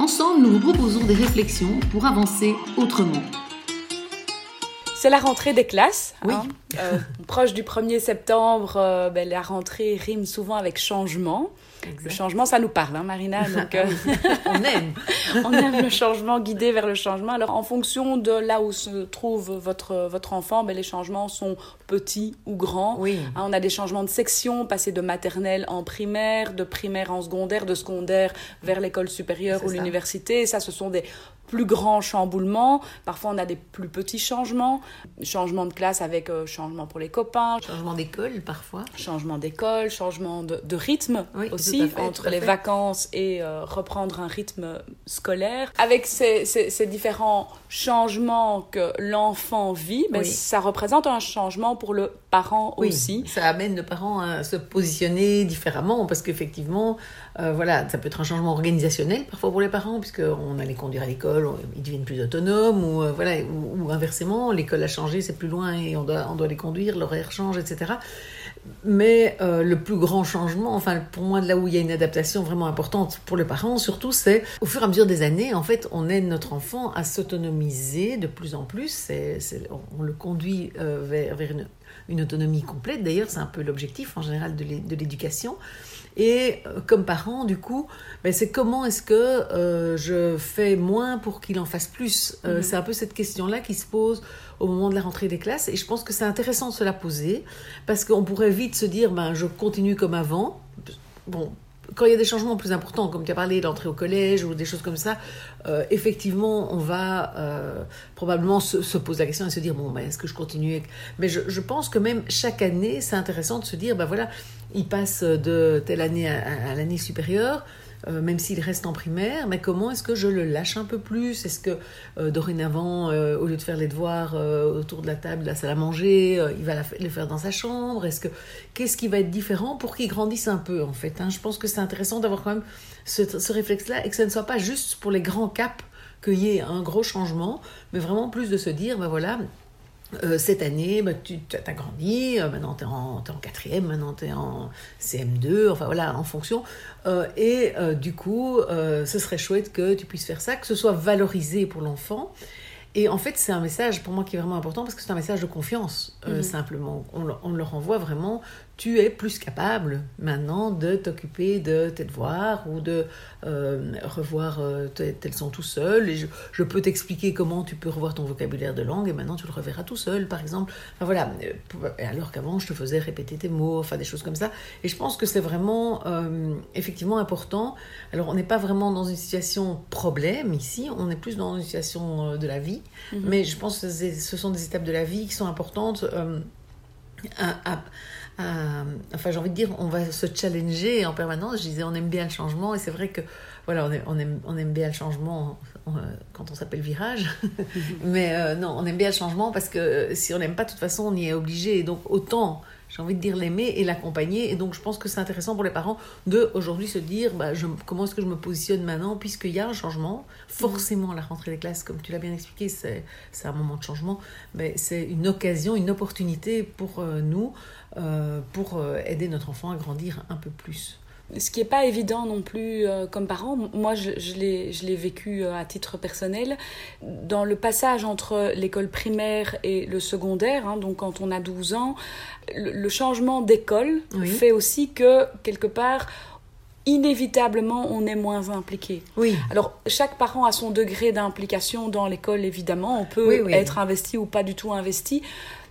Ensemble, nous vous proposons des réflexions pour avancer autrement. C'est la rentrée des classes. Oui. hein. Euh, proche du 1er septembre, euh, ben, la rentrée rime souvent avec changement. Le changement, ça nous parle, hein, Marina. Donc, euh, On aime. on aime le changement, guider vers le changement. Alors, en fonction de là où se trouve votre, votre enfant, ben, les changements sont petits ou grands. Oui. Hein, on a des changements de section, passer de maternelle en primaire, de primaire en secondaire, de secondaire vers l'école supérieure ou l'université. Ça, ce sont des plus grands chamboulements. Parfois, on a des plus petits changements. Changement de classe avec euh, changement pour les copains, Changement d'école parfois. changement d'école, changement de, de rythme Oui, aussi, fait, entre les vacances et euh, reprendre un rythme scolaire. Avec ces, ces- ces différents changements que l'enfant vit, ben, Oui. ça représente un changement pour le parent Oui, aussi. ça amène le parent à se positionner différemment parce qu'effectivement, euh, voilà, ça peut être un changement organisationnel parfois pour les parents puisqu'on a les conduire à l'école, ils deviennent plus autonomes ou euh, voilà, ou, inversement, l'école a changé, c'est plus loin et on doit, on doit les conduire, l'horaire change, etc. Mais euh, le plus grand changement, enfin pour moi là où il y a une adaptation vraiment importante pour les parents, surtout c'est au fur et à mesure des années, en fait, on aide notre enfant à s'autonomiser de plus en plus. On, le conduit vers, une, autonomie complète. D'ailleurs, c'est un peu l'objectif en général de l'éducation. Et euh, comme parent, du coup, ben, c'est comment est-ce que euh, je fais moins pour qu'il en fasse plus Euh, Mhm. C'est un peu cette question-là qui se pose au moment de la rentrée des classes. Et je pense que c'est intéressant de se la poser parce qu'on pourrait vite se dire, ben, je continue comme avant. Bon, quand il y a des changements plus importants, comme tu as parlé d'entrée au collège ou des choses comme ça, euh, effectivement, on va euh, probablement se, se poser la question et se dire, bon, ben, est-ce que je continue Mais je, je pense que même chaque année, c'est intéressant de se dire, ben voilà, il passe de telle année à, l'année supérieure. euh, même s'il reste en primaire, mais comment est-ce que je le lâche un peu plus? Est-ce que euh, dorénavant, euh, au lieu de faire les devoirs autour de la table, la salle à manger, il va les faire dans sa chambre? Est-ce que qu'est-ce qui va être différent pour qu'il grandisse un peu en fait hein? Je pense que c'est intéressant d'avoir quand même ce, ce réflexe-là et que ce ne soit pas juste pour les grands caps qu'il y ait un gros changement, mais vraiment plus de se dire, ben voilà, euh, cette année, bah, tu as grandi, euh, maintenant tu es, en quatrième, maintenant tu es en CM2, enfin voilà, en fonction. Euh, et du coup, ce serait chouette que tu puisses faire ça, que ce soit valorisé pour l'enfant. Et en fait, c'est un message pour moi qui est vraiment important parce que c'est un message de confiance, euh, Mhm. simplement. On, on leur envoie vraiment, tu es plus capable maintenant de t'occuper de tes devoirs ou de euh, revoir euh, tes, tes leçons tout seul. Et je, je peux t'expliquer comment tu peux revoir ton vocabulaire de langue et maintenant tu le reverras tout seul, par exemple. Enfin voilà, alors qu'avant je te faisais répéter tes mots, enfin des choses comme ça. Et je pense que c'est vraiment effectivement important. Alors on n'est pas vraiment dans une situation problème ici, on est plus dans une situation de la vie. Mhm. Mais je pense que ce sont des étapes de la vie qui sont importantes. euh, à- à- à- enfin, j'ai envie de dire, on va se challenger en permanence. Je disais, on aime bien le changement, et c'est vrai que voilà, on, aime, on, aime, on aime bien le changement euh, quand on s'appelle virage. Mais euh, non, on aime bien le changement parce que euh, si on n'aime pas, de toute façon, on y est obligé. Et donc, autant, j'ai envie de dire, l'aimer et l'accompagner. Et donc, je pense que c'est intéressant pour les parents de aujourd'hui se dire, bah, je, comment est-ce que je me positionne maintenant, puisqu'il y a un changement. Forcément, la rentrée des classes, comme tu l'as bien expliqué, c'est un moment de changement. Mais c'est une occasion, une opportunité pour euh, nous, euh, pour euh, aider notre enfant à grandir un peu plus. Ce qui n'est pas évident non plus euh, comme parent, moi je, je l'ai je l'ai vécu euh, à titre personnel, dans le passage entre l'école primaire et le secondaire, hein, donc quand on a 12 ans, le, le changement d'école Oui. fait aussi que quelque part, inévitablement, on est moins impliqué. Oui, Alors, chaque parent a son degré d'implication dans l'école, évidemment. On peut Oui, oui. être investi ou pas du tout investi.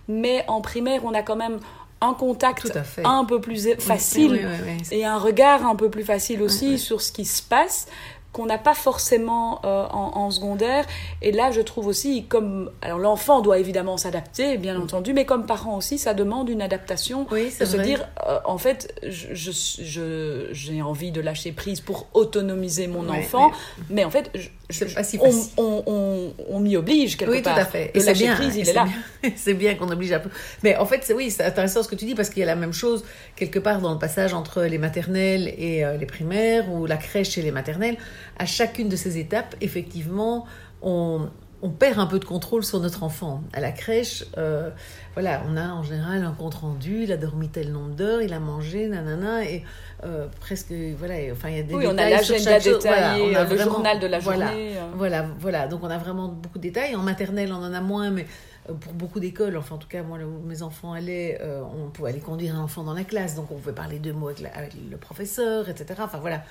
Mais en primaire, on a quand même un contact un peu plus facile Oui, oui, oui, oui. et un regard un peu plus facile aussi sur ce qui se passe. qu'on n'a pas forcément euh, en, secondaire. Et là, je trouve aussi, comme. Alors, l'enfant doit évidemment s'adapter, bien entendu, mais comme parent aussi, ça demande une adaptation. Oui, de se dire, euh, en fait, j'ai je, je, envie de lâcher prise pour autonomiser mon enfant, mais en fait, on, on, on, m'y oblige quelque oui, part. Oui, tout à fait. Et lâcher bien, prise, il est, là. c'est bien qu'on oblige un peu. Mais en fait, oui, c'est intéressant ce que tu dis, parce qu'il y a la même chose, quelque part, dans le passage entre les maternelles et euh, les primaires, ou la crèche et les maternelles à chacune de ces étapes, effectivement, on, perd un peu de contrôle sur notre enfant. À la crèche, euh, voilà, on a en général un compte rendu, il a dormi tel nombre d'heures, il a mangé, nanana, et euh, presque, voilà, enfin, il y a des oui, on a l'agenda détaillé, le journal de la journée. Euh. Voilà, voilà, donc on a vraiment beaucoup de détails. En maternelle, on en a moins, mais pour beaucoup d'écoles, enfin en tout cas moi où mes enfants allaient, on pouvait aller conduire un enfant dans la classe, donc on pouvait parler deux mots avec, avec le professeur, etc. Enfin voilà,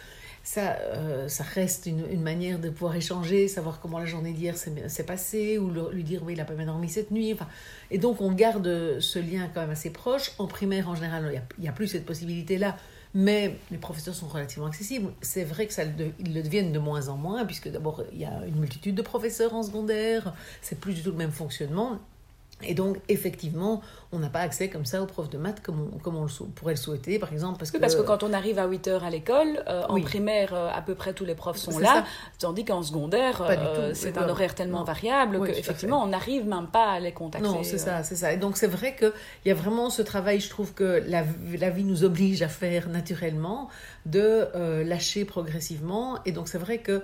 ça, euh, ça reste une, manière de pouvoir échanger, savoir comment la journée d'hier s'est passée, ou lui dire oui, il n'a pas bien dormi cette nuit. Enfin, et donc on garde ce lien quand même assez proche. En primaire, en général, il n'y a, plus cette possibilité-là, mais les professeurs sont relativement accessibles. C'est vrai que ça, ils le deviennent de moins en moins, puisque d'abord, il y a une multitude de professeurs en secondaire, c'est plus du tout le même fonctionnement. Et donc, effectivement, on n'a pas accès comme ça aux profs de maths comme on, comme on le pourrait le souhaiter, par exemple. Parce que, parce que quand on arrive à 8 heures à l'école, euh, en primaire, euh, à peu près tous les profs sont là, tandis qu'en secondaire, euh, c'est un horaire tellement variable qu'effectivement, on n'arrive même pas à les contacter. Non, c'est ça, c'est ça. Et donc, c'est vrai qu'il y a vraiment ce travail, je trouve que la, la vie nous oblige à faire naturellement, de lâcher progressivement. Et donc, c'est vrai que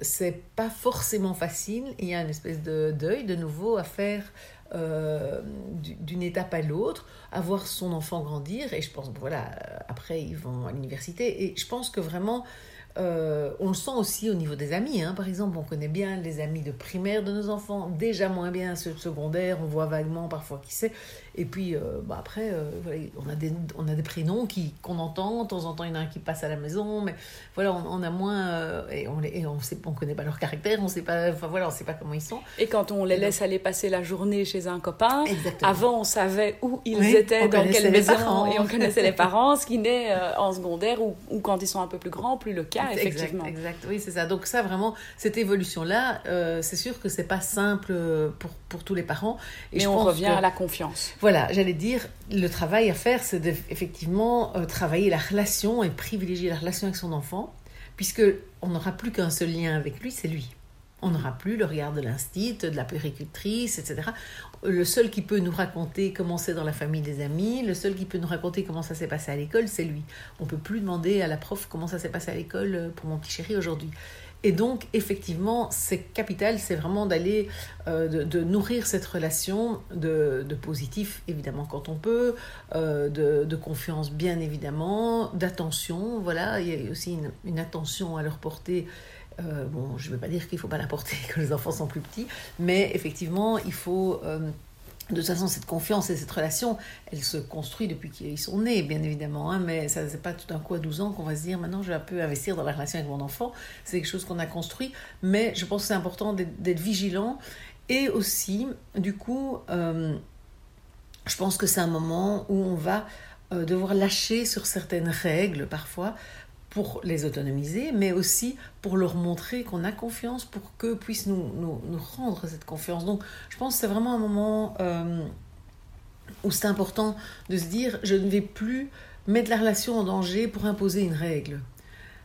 c'est pas forcément facile. Il y a une espèce de deuil, de nouveau, à faire euh, d'une étape à l'autre, à voir son enfant grandir. Et je pense, voilà, après, ils vont à l'université. Et je pense que vraiment, euh, on le sent aussi au niveau des amis. Hein. Par exemple, on connaît bien les amis de primaire de nos enfants, déjà moins bien ceux de secondaire, on voit vaguement parfois qui c'est. Et puis, euh, bah après, euh, on, a des, on a des prénoms qui, qu'on entend, de temps en temps, il y en a un qui passe à la maison, mais voilà, on, a moins. Euh, et on ne on sait, on connaît pas leur caractère, on sait pas, enfin voilà, on sait pas comment ils sont. Et quand on les laisse aller passer la journée chez un copain, avant, on savait où ils étaient, dans quelle maison, et on connaissait les parents, ce qui n'est en secondaire ou, ou, quand ils sont un peu plus grands, plus le cas, effectivement. Exact, oui, c'est ça. Donc, ça, vraiment, cette évolution-là, c'est sûr que c'est pas simple pour, pour tous les parents. Et mais on revient à la confiance voilà, j'allais dire, le travail à faire, c'est effectivement euh, travailler la relation et privilégier la relation avec son enfant, puisque on n'aura plus qu'un seul lien avec lui, c'est lui. On n'aura plus le regard de l'instit, de la péricultrice, etc. Le seul qui peut nous raconter comment c'est dans la famille des amis, le seul qui peut nous raconter comment ça s'est passé à l'école, c'est lui. On peut plus demander à la prof comment ça s'est passé à l'école euh, pour mon petit chéri aujourd'hui. Et donc, effectivement, c'est capital, c'est vraiment d'aller, euh, de, nourrir cette relation de, positif, évidemment, quand on peut, euh, de, confiance, bien évidemment, d'attention. Voilà, il y a aussi une, attention à leur porter. Euh, bon, je ne veux pas dire qu'il ne faut pas la porter quand les enfants sont plus petits, mais effectivement, il faut de toute façon, cette confiance et cette relation, elle se construit depuis qu'ils sont nés, bien évidemment. Hein, mais ça n'est pas tout d'un coup à 12 ans qu'on va se dire maintenant je vais un peu investir dans la relation avec mon enfant. C'est quelque chose qu'on a construit. Mais je pense que c'est important d'être vigilant. Et aussi, du coup, euh, je pense que c'est un moment où on va euh, devoir lâcher sur certaines règles parfois pour les autonomiser, mais aussi pour leur montrer qu'on a confiance, pour qu'eux puissent nous, nous, rendre cette confiance. Donc je pense que c'est vraiment un moment euh, où c'est important de se dire, je ne vais plus mettre la relation en danger pour imposer une règle.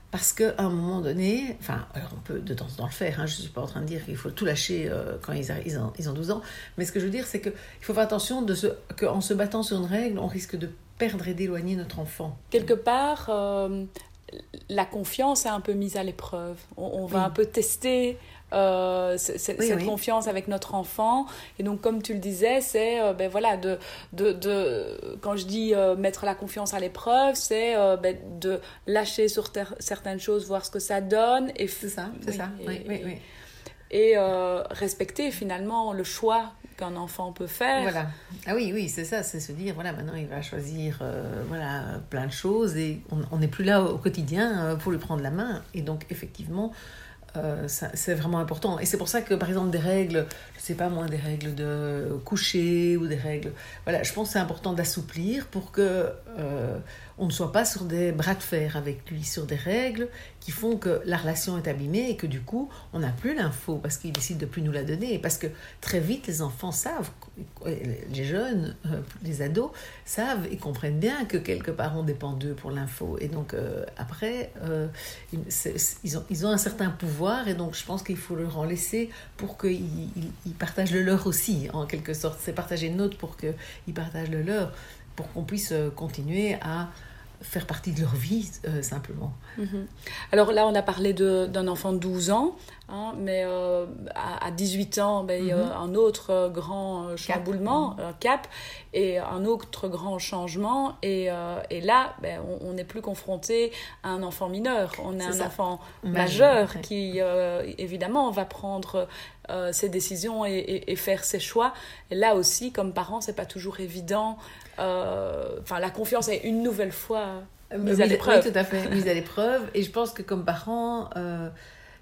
Parce qu'à un moment donné, enfin, alors on peut de temps en temps le faire, hein, je ne suis pas en train de dire qu'il faut tout lâcher euh, quand ils, ont, ils, ont, 12 ans, mais ce que je veux dire, c'est qu'il faut faire attention de qu'en se battant sur une règle, on risque de perdre et d'éloigner notre enfant. Quelque part, euh, la confiance est un peu mise à l'épreuve. On, va un peu tester euh, cette confiance avec notre enfant. Et donc, comme tu le disais, c'est euh, ben voilà, de, de, de, quand je dis euh, mettre la confiance à l'épreuve, c'est ben, de lâcher sur certaines choses, voir ce que ça donne. Et c'est ça, c'est ça. Oui. Et respecter finalement le choix qu'un enfant peut faire. Voilà. Ah oui, oui, c'est ça, c'est se dire, voilà, maintenant il va choisir euh, voilà, plein de choses et on n'est plus là au quotidien euh, pour lui prendre la main. Et donc, effectivement, euh, c'est vraiment important. Et c'est pour ça que, par exemple, des règles, je sais pas moi, des règles de coucher ou des règles. Voilà, je pense que c'est important d'assouplir pour que on ne soit pas sur des bras de fer avec lui, sur des règles qui font que la relation est abîmée et que du coup, on n'a plus l'info parce qu'il décide de plus nous la donner. Et parce que très vite, les enfants savent, les jeunes, euh, les ados, savent et comprennent bien que quelque part, on dépend d'eux pour l'info. Et donc, euh, après, euh, ils, ont, ils ont un certain pouvoir et donc je pense qu'il faut leur en laisser pour qu'ils ils, partagent le leur aussi, en quelque sorte. C'est partager le nôtre pour qu'ils partagent le leur, pour qu'on puisse continuer à faire partie de leur vie, euh, simplement. Mhm. Alors là, on a parlé d'un enfant de 12 ans, hein, mais euh, à, 18 ans, ben, il y a mhm. un autre euh, grand chamboulement, cap. un cap, et un autre grand changement. Et, et là, ben, on n'est plus confronté à un enfant mineur, on est, un enfant majeur, qui, évidemment, va prendre ses décisions et, et, faire ses choix. Et là aussi, comme parent, c'est pas toujours évident euh, enfin, la confiance est une nouvelle fois euh, mise à l'épreuve. Oui, tout à fait, mise à l'épreuve. Et je pense que comme parents, euh,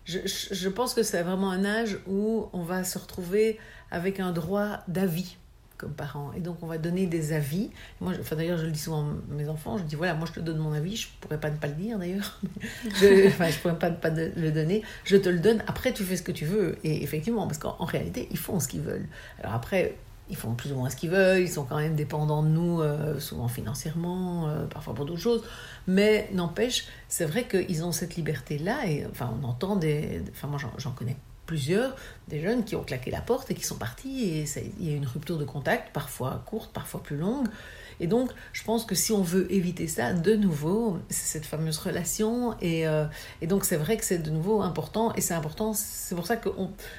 je, je, pense que c'est vraiment un âge où on va se retrouver avec un droit d'avis comme parents. Et donc, on va donner des avis. Moi, enfin, d'ailleurs, je le dis souvent à mes enfants, je dis, voilà, moi, je te donne mon avis, je pourrais pas ne pas le dire, d'ailleurs. je, enfin, je pourrais pas ne pas le donner. Je te le donne, après, tu fais ce que tu veux. Et effectivement, parce qu'en réalité, ils font ce qu'ils veulent. Alors après, ils font plus ou moins ce qu'ils veulent, ils sont quand même dépendants de nous, euh, souvent financièrement, euh, parfois pour d'autres choses. Mais n'empêche, c'est vrai qu'ils ont cette liberté-là, et enfin, on entend des. Enfin, moi, j'en connais plusieurs, des jeunes qui ont claqué la porte et qui sont partis, et il y a une rupture de contact, parfois courte, parfois plus longue. Et donc, je pense que si on veut éviter ça, de nouveau, c'est cette fameuse relation. Et, euh, et donc, c'est vrai que c'est de nouveau important. Et c'est important, c'est pour ça que,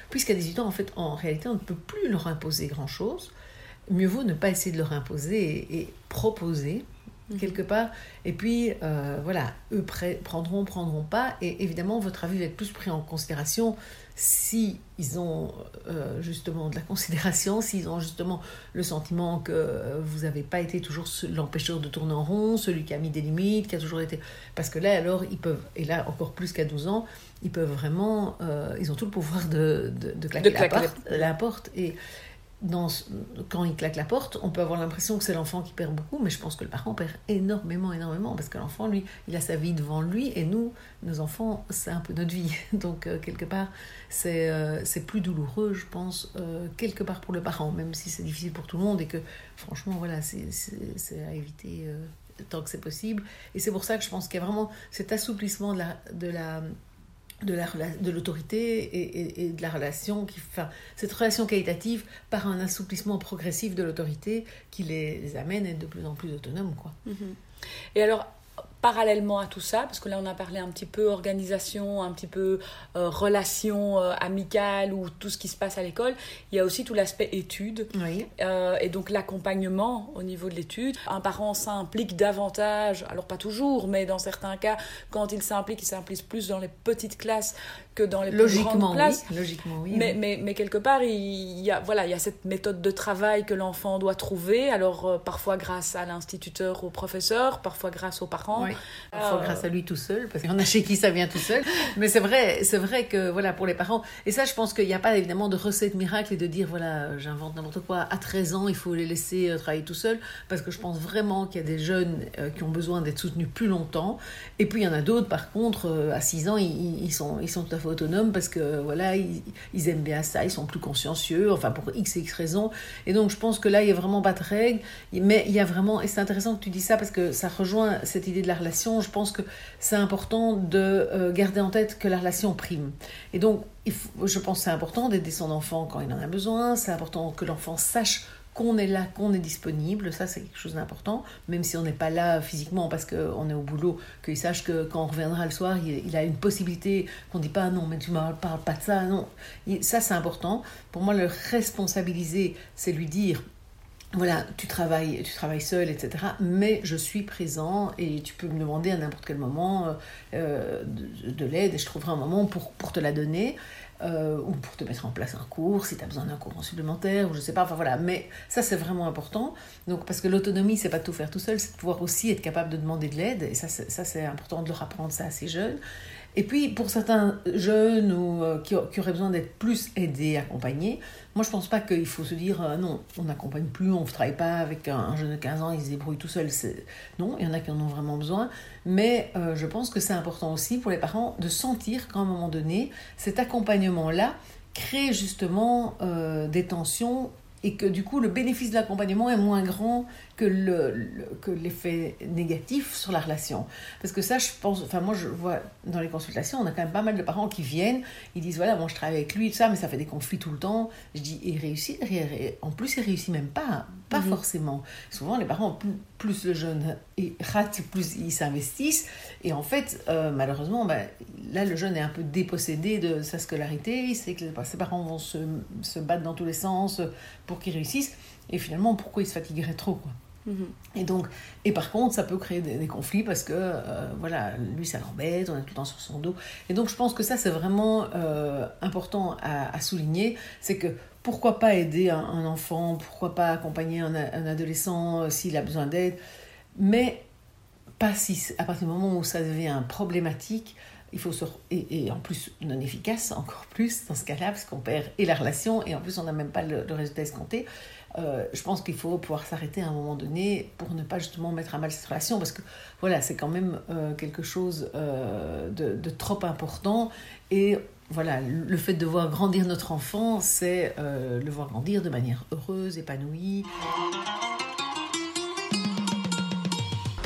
puisqu'à 18 ans, en fait, en réalité, on ne peut plus leur imposer grand-chose. Mieux vaut ne pas essayer de leur imposer et, proposer mhm. quelque part. Et puis, euh, voilà, eux prendront, prendront pas. Et évidemment, votre avis va être plus pris en considération si ils ont euh, justement de la considération, s'ils ont justement le sentiment que vous n'avez pas été toujours l'empêcheur de tourner en rond, celui qui a mis des limites, qui a toujours été... Parce que là, alors, ils peuvent, et là encore plus qu'à 12 ans, ils peuvent vraiment... Euh, ils ont tout le pouvoir de, de, claquer, la, porte, la porte. Et quand il claque la porte, on peut avoir l'impression que c'est l'enfant qui perd beaucoup, mais je pense que le parent perd énormément, énormément, parce que l'enfant, lui, il a sa vie devant lui, et nous, nos enfants, c'est un peu notre vie. Donc, euh, quelque part, c'est euh, plus douloureux, je pense, euh, quelque part pour le parent, même si c'est difficile pour tout le monde, et que, franchement, voilà, c'est à éviter tant que c'est possible. Et c'est pour ça que je pense qu'il y a vraiment cet assouplissement de la, de la de la de l'autorité et, et, de la relation qui enfin, cette relation qualitative par un assouplissement progressif de l'autorité qui les, les, amène à être de plus en plus autonomes quoi. Mm-hmm. Et alors parallèlement à tout ça, parce que là on a parlé un petit peu organisation, un petit peu euh, relation euh, amicale ou tout ce qui se passe à l'école, il y a aussi tout l'aspect études. Euh, et donc l'accompagnement au niveau de l'étude. Un parent s'implique davantage, alors pas toujours, mais dans certains cas, quand il s'implique, il s'implique plus dans les petites classes que dans les plus grandes classes. logiquement, oui. Mais, mais, mais, quelque part, il y, a, voilà, il y a cette méthode de travail que l'enfant doit trouver, alors parfois grâce à l'instituteur, au professeur, parfois grâce aux parents. Parfois grâce à lui tout seul, parce qu'il y en a chez qui ça vient tout seul. Mais c'est vrai, c'est vrai que voilà pour les parents. Et ça, je pense qu'il n'y a pas évidemment de recette miracle et de dire voilà, j'invente n'importe quoi. À 13 ans, il faut les laisser euh, travailler tout seul, parce que je pense vraiment qu'il y a des jeunes euh, qui ont besoin d'être soutenus plus longtemps. Et puis il y en a d'autres, par contre, euh, à 6 ans, ils, sont, ils sont tout à fait autonomes parce que voilà, ils, aiment bien ça, ils sont plus consciencieux, enfin pour x et x raisons. Et donc je pense que là, il n'y a vraiment pas de règles, mais il y a vraiment, et c'est intéressant que tu dis ça parce que ça rejoint cette idée de la relation, je pense que c'est important de euh, garder en tête que la relation prime. Et donc, je pense que c'est important d'aider son enfant quand il en a besoin, c'est important que l'enfant sache qu'on est là, qu'on est disponible, ça c'est quelque chose d'important, même si on n'est pas là physiquement parce qu'on est au boulot, qu'il sache que quand on reviendra le soir, il, a une possibilité, qu'on ne dit pas non, mais tu ne parles pas de ça, non. ça c'est important. Pour moi, le responsabiliser, c'est lui dire voilà, tu travailles, tu travailles seul, etc. Mais je suis présent et tu peux me demander à n'importe quel moment euh, euh, de, l'aide et je trouverai un moment pour, pour te la donner. Euh, ou pour te mettre en place un cours, si tu as besoin d'un cours supplémentaire, ou je sais pas, enfin voilà. Mais ça, c'est vraiment important. Donc, parce que l'autonomie, c'est pas tout faire tout seul, c'est de pouvoir aussi être capable de demander de l'aide. Et ça, ça c'est important de leur apprendre ça assez jeune. Et puis, pour certains jeunes ou, euh, qui, auraient besoin d'être plus aidés, accompagnés, moi, je pense pas qu'il faut se dire euh, non, on n'accompagne plus, on ne travaille pas avec un, jeune de 15 ans, il se débrouille tout seul. Non, il y en a qui en ont vraiment besoin. Mais euh, je pense que c'est important aussi pour les parents de sentir qu'à un moment donné, cet accompagnement-là crée justement des tensions et que du coup le bénéfice de l'accompagnement est moins grand que, le, que l'effet négatif sur la relation. Parce que ça, je pense, enfin moi je vois dans les consultations, on a quand même pas mal de parents qui viennent, ils disent voilà, moi je travaille avec lui, tout ça, mais ça fait des conflits tout le temps. Je dis, il réussit, en plus il réussit même pas, pas mhm. forcément. Souvent les parents, plus, le jeune rate, plus ils s'investissent. Et en fait, euh, malheureusement, ben, là le jeune est un peu dépossédé de sa scolarité, il sait que ses parents vont se, se battre dans tous les sens pour qu'il réussisse. Et finalement, pourquoi il se fatiguerait trop quoi? Et donc, et par contre, ça peut créer des, conflits parce que, euh, voilà, lui, ça l'embête, on est tout le temps sur son dos. Et donc, je pense que ça, c'est vraiment euh, important à, souligner. C'est que pourquoi pas aider un, enfant, pourquoi pas accompagner un, adolescent euh, s'il a besoin d'aide, mais pas si, à partir du moment où ça devient problématique, il faut et, en plus non efficace encore plus dans ce cas-là parce qu'on perd et la relation et en plus on n'a même pas le résultat escompté euh, je pense qu'il faut pouvoir s'arrêter à un moment donné pour ne pas justement mettre à mal cette relation, parce que voilà, c'est quand même euh, quelque chose euh, de, trop important. Et voilà, le fait de voir grandir notre enfant, c'est le voir grandir de manière heureuse, épanouie.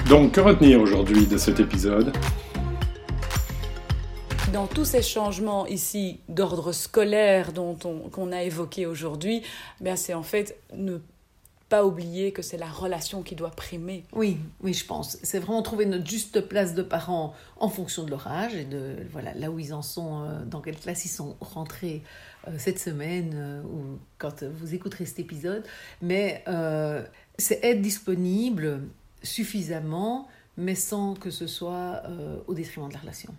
Donc, que retenir aujourd'hui de cet épisode? Dans tous ces changements ici d'ordre scolaire dont on, qu'on a évoqué aujourd'hui, ben c'est en fait ne pas oublier que c'est la relation qui doit primer. Oui, oui, je pense. C'est vraiment trouver notre juste place de parents en fonction de leur âge et de voilà là où ils en sont, euh, dans quelle classe ils sont rentrés euh, cette semaine euh, ou quand vous écouterez cet épisode. Mais c'est être disponible suffisamment, mais sans que ce soit au détriment de la relation.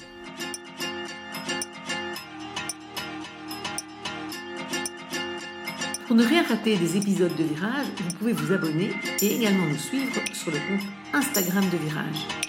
Pour ne rien rater des épisodes de Virage, vous pouvez vous abonner et également nous suivre sur le compte Instagram de Virage.